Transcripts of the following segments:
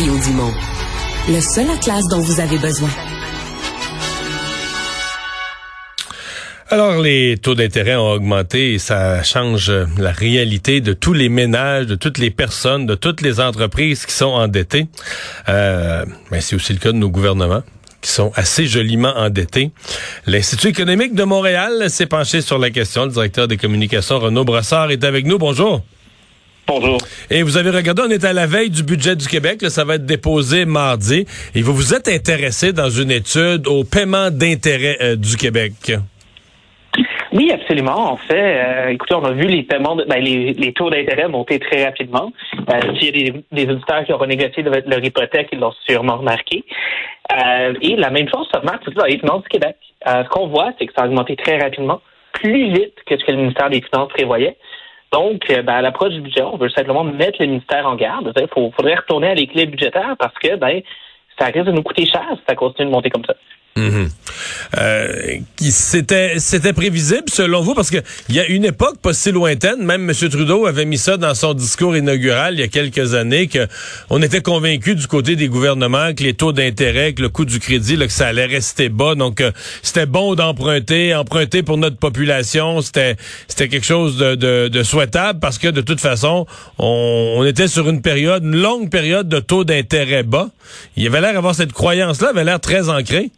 Le seul atlas dont vous avez besoin. Alors, les taux d'intérêt ont augmenté et ça change la réalité de tous les ménages, de toutes les personnes, de toutes les entreprises qui sont endettées. Euh, mais c'est aussi le cas de nos gouvernements qui sont assez joliment endettés. L'Institut économique de Montréal s'est penché sur la question. Le directeur des communications, Renaud Brassard, est avec nous. Bonjour. Bonjour. Et vous avez regardé, on est à la veille du budget du Québec, ça va être déposé mardi. Et vous vous êtes intéressé dans une étude au paiement d'intérêt euh, du Québec. Oui, absolument. En fait, euh, écoutez, on a vu les paiements, ben, les, taux d'intérêt monter très rapidement. Euh, S'il y a des, des, auditeurs qui ont renégocié leur hypothèque, ils l'ont sûrement remarqué. Euh, et la même chose se remarque dans les finances du Québec. Ce qu'on voit, c'est que ça a augmenté très rapidement, plus vite que ce que le ministère des Finances prévoyait. Donc, euh, ben, à l'approche du budget, on veut simplement mettre le ministère en garde. Il faudrait retourner à l'équilibre budgétaire parce que ben, ça risque de nous coûter cher si ça continue de monter comme ça. Mhm. Euh, c'était c'était prévisible selon vous parce que il y a une époque pas si lointaine, même M. Trudeau avait mis ça dans son discours inaugural il y a quelques années que on était convaincu du côté des gouvernements que les taux d'intérêt, que le coût du crédit, là, que ça allait rester bas. Donc euh, c'était bon d'emprunter, emprunter pour notre population, c'était c'était quelque chose de, de, de, souhaitable parce que de toute façon on, on était sur une période, une longue période de taux d'intérêt bas. Il avait l'air d'avoir cette croyance là, avait l'air très ancrée.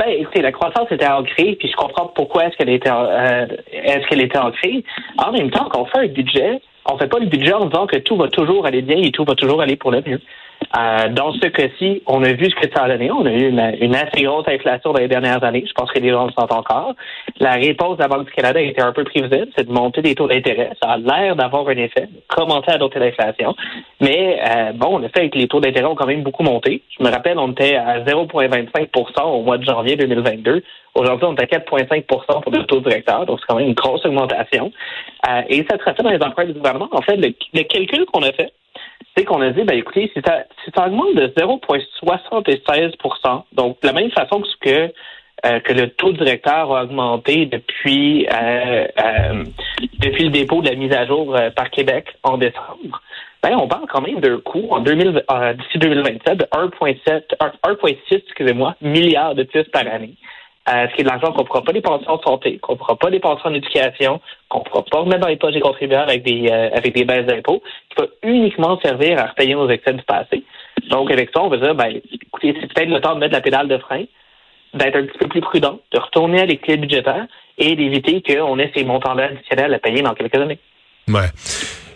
Ben, écoutez, la croissance était ancrée, puis je comprends pourquoi est-ce qu'elle était, euh, est-ce qu'elle était ancrée. En même temps, quand on fait un budget, on fait pas le budget en disant que tout va toujours aller bien et tout va toujours aller pour le mieux. Euh, dans ce cas-ci, on a vu ce que ça a donné. On a eu une, assez grosse inflation dans les dernières années. Je pense que les gens le sentent encore. La réponse de la Banque du Canada était un peu prévisible, c'est de monter des taux d'intérêt. Ça a l'air d'avoir un effet, commencer à doter l'inflation. Mais euh, bon, le fait que les taux d'intérêt ont quand même beaucoup monté. Je me rappelle, on était à 0,25% au mois de janvier 2022. Aujourd'hui, on est à 4,5% pour le taux directeur, donc c'est quand même une grosse augmentation. Euh, et ça se reflète dans les emprunts du gouvernement. En fait, le calcul qu'on a fait, c'est qu'on a dit, ben écoutez, si ça, augmente de 0,76% donc de la même façon que euh, que le taux directeur a augmenté depuis euh, depuis le dépôt de la mise à jour par Québec en décembre, ben on parle quand même d'un coût en 2000 d'ici 2027 de 1,7 1,6 excusez-moi milliards de plus par année. Euh, ce qui est de l'argent qu'on ne pourra pas dépenser en santé, qu'on ne pourra pas dépenser en éducation, qu'on ne pourra pas remettre dans les poches des contribuables avec des, euh, avec des baisses d'impôts, qui va uniquement servir à repayer nos excès du passé. Donc, avec ça, on va dire, ben, écoutez, c'est peut-être le temps de mettre la pédale de frein, d'être un petit peu plus prudent, de retourner à l'équilibre budgétaire et d'éviter qu'on ait ces montants-là additionnels à payer dans quelques années. Ouais.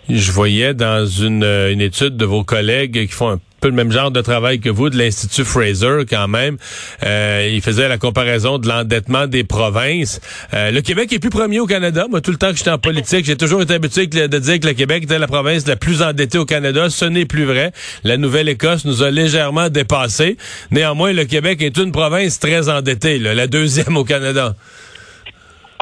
Je voyais dans une, euh, une étude de vos collègues qui font un le même genre de travail que vous, de l'Institut Fraser quand même. Euh, il faisait la comparaison de l'endettement des provinces. Euh, le Québec est plus premier au Canada. Moi, tout le temps que j'étais en politique, j'ai toujours été habitué de dire que le Québec était la province la plus endettée au Canada. Ce n'est plus vrai. La Nouvelle-Écosse nous a légèrement dépassés. Néanmoins, le Québec est une province très endettée, la deuxième au Canada.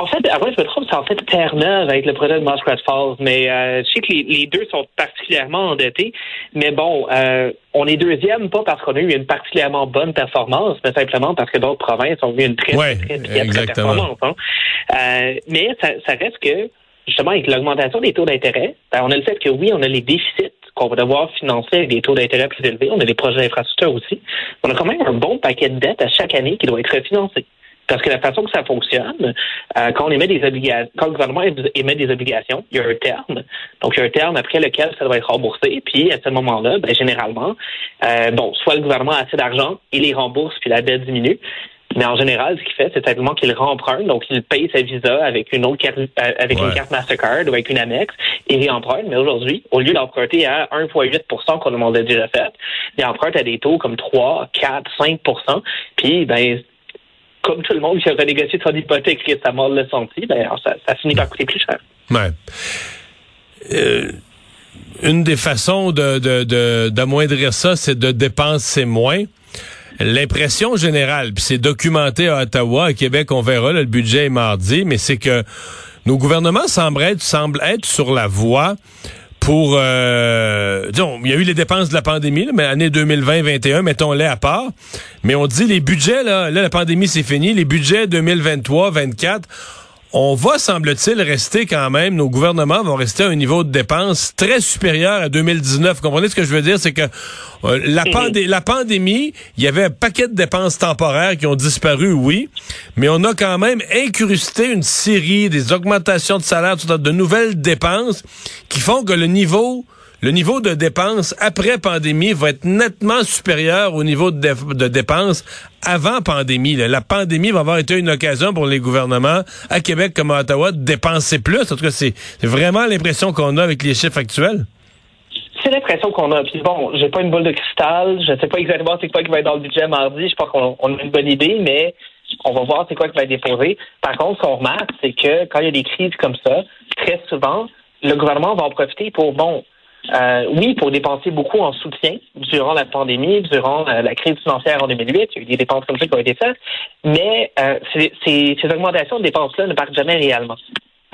En fait, avant, je me trompe, c'est en fait Terre-Neuve avec le projet de Muskrat Falls. Mais euh, je sais que les, deux sont particulièrement endettés. Mais bon, euh, on est deuxième, pas parce qu'on a eu une particulièrement bonne performance, mais simplement parce que d'autres provinces ont eu une très, très, très, performance. Hein. Euh, mais ça, ça, reste que, justement, avec l'augmentation des taux d'intérêt, ben, on a le fait que oui, on a les déficits qu'on va devoir financer avec des taux d'intérêt plus élevés. On a des projets d'infrastructure aussi. On a quand même un bon paquet de dettes à chaque année qui doit être refinancé. Parce que la façon que ça fonctionne, euh, quand on émet des obligations, quand le gouvernement émet des obligations, il y a un terme. Donc, il y a un terme après lequel ça doit être remboursé. Puis, à ce moment-là, ben, généralement, euh, bon, soit le gouvernement a assez d'argent, il les rembourse, puis la dette diminue. Mais en général, ce qu'il fait, c'est simplement qu'il remprunte, donc il paye sa visa avec une autre carte, euh, avec une carte Mastercard ou avec une Amex, et il emprunte. Mais aujourd'hui, au lieu d'emprunter à 1,8 comme on l'a déjà fait, il emprunte à des taux comme 3, 4, 5% Puis, ben, comme tout le monde qui a renégocié son hypothèque récemment le senti, ben, ça, ça finit par coûter plus cher. Ouais. Euh, une des façons de, d'amoindrir ça, c'est de dépenser moins. L'impression générale, puis c'est documenté à Ottawa, à Québec, on verra, le budget est mardi, mais c'est que nos gouvernements semblent être, semblent être sur la voie pour euh, disons, il y a eu les dépenses de la pandémie, mais année 2020-21, mettons-les à part. Mais on dit les budgets, là, là la pandémie c'est fini, les budgets 2023-24, on va, semble-t-il, rester quand même, nos gouvernements vont rester à un niveau de dépenses très supérieur à 2019. Vous comprenez ce que je veux dire? C'est que euh, la, la pandémie, il y avait un paquet de dépenses temporaires qui ont disparu, oui, mais on a quand même incrusté une série, des augmentations de salaire, de nouvelles dépenses qui font que le niveau le niveau de dépenses après pandémie va être nettement supérieur au niveau de, dépenses avant pandémie. La pandémie va avoir été une occasion pour les gouvernements à Québec comme à Ottawa de dépenser plus. En tout cas, c'est vraiment l'impression qu'on a avec les chiffres actuels. C'est l'impression qu'on a. Puis bon, j'ai pas une boule de cristal. Je sais pas exactement c'est quoi qui va être dans le budget mardi. Je pense qu'on a une bonne idée, mais on va voir c'est quoi qui va être déposé. Par contre, ce qu'on remarque, c'est que quand il y a des crises comme ça, très souvent, le gouvernement va en profiter pour, bon, euh, oui, pour dépenser beaucoup en soutien durant la pandémie, durant la crise financière en 2008, il y a eu des dépenses comme ça qui ont été faites, mais euh, ces, ces, augmentations de dépenses-là ne partent jamais réellement.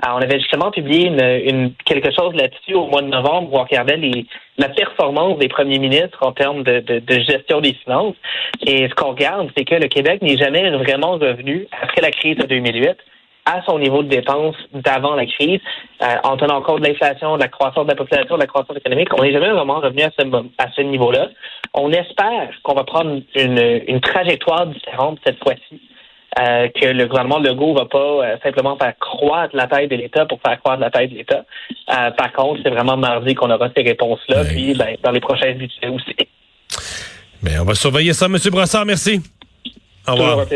Alors, on avait justement publié une, une quelque chose là-dessus au mois de novembre où on regardait les, la performance des premiers ministres en termes de, de, de gestion des finances. Et ce qu'on regarde, c'est que le Québec n'est jamais vraiment revenu, après la crise de 2008, à son niveau de dépenses d'avant la crise, euh, en tenant compte de l'inflation, de la croissance de la population, de la croissance économique. On n'est jamais vraiment revenu à ce, à ce niveau-là. On espère qu'on va prendre une, une trajectoire différente cette fois-ci. Euh, que le gouvernement Legault va pas euh, simplement faire croître la taille de l'État pour faire croître la taille de l'État. par contre, c'est vraiment mardi qu'on aura ces réponses-là, puis ben, dans les prochains budgets aussi. Mais on va surveiller ça, M. Brassard. Merci. Au revoir.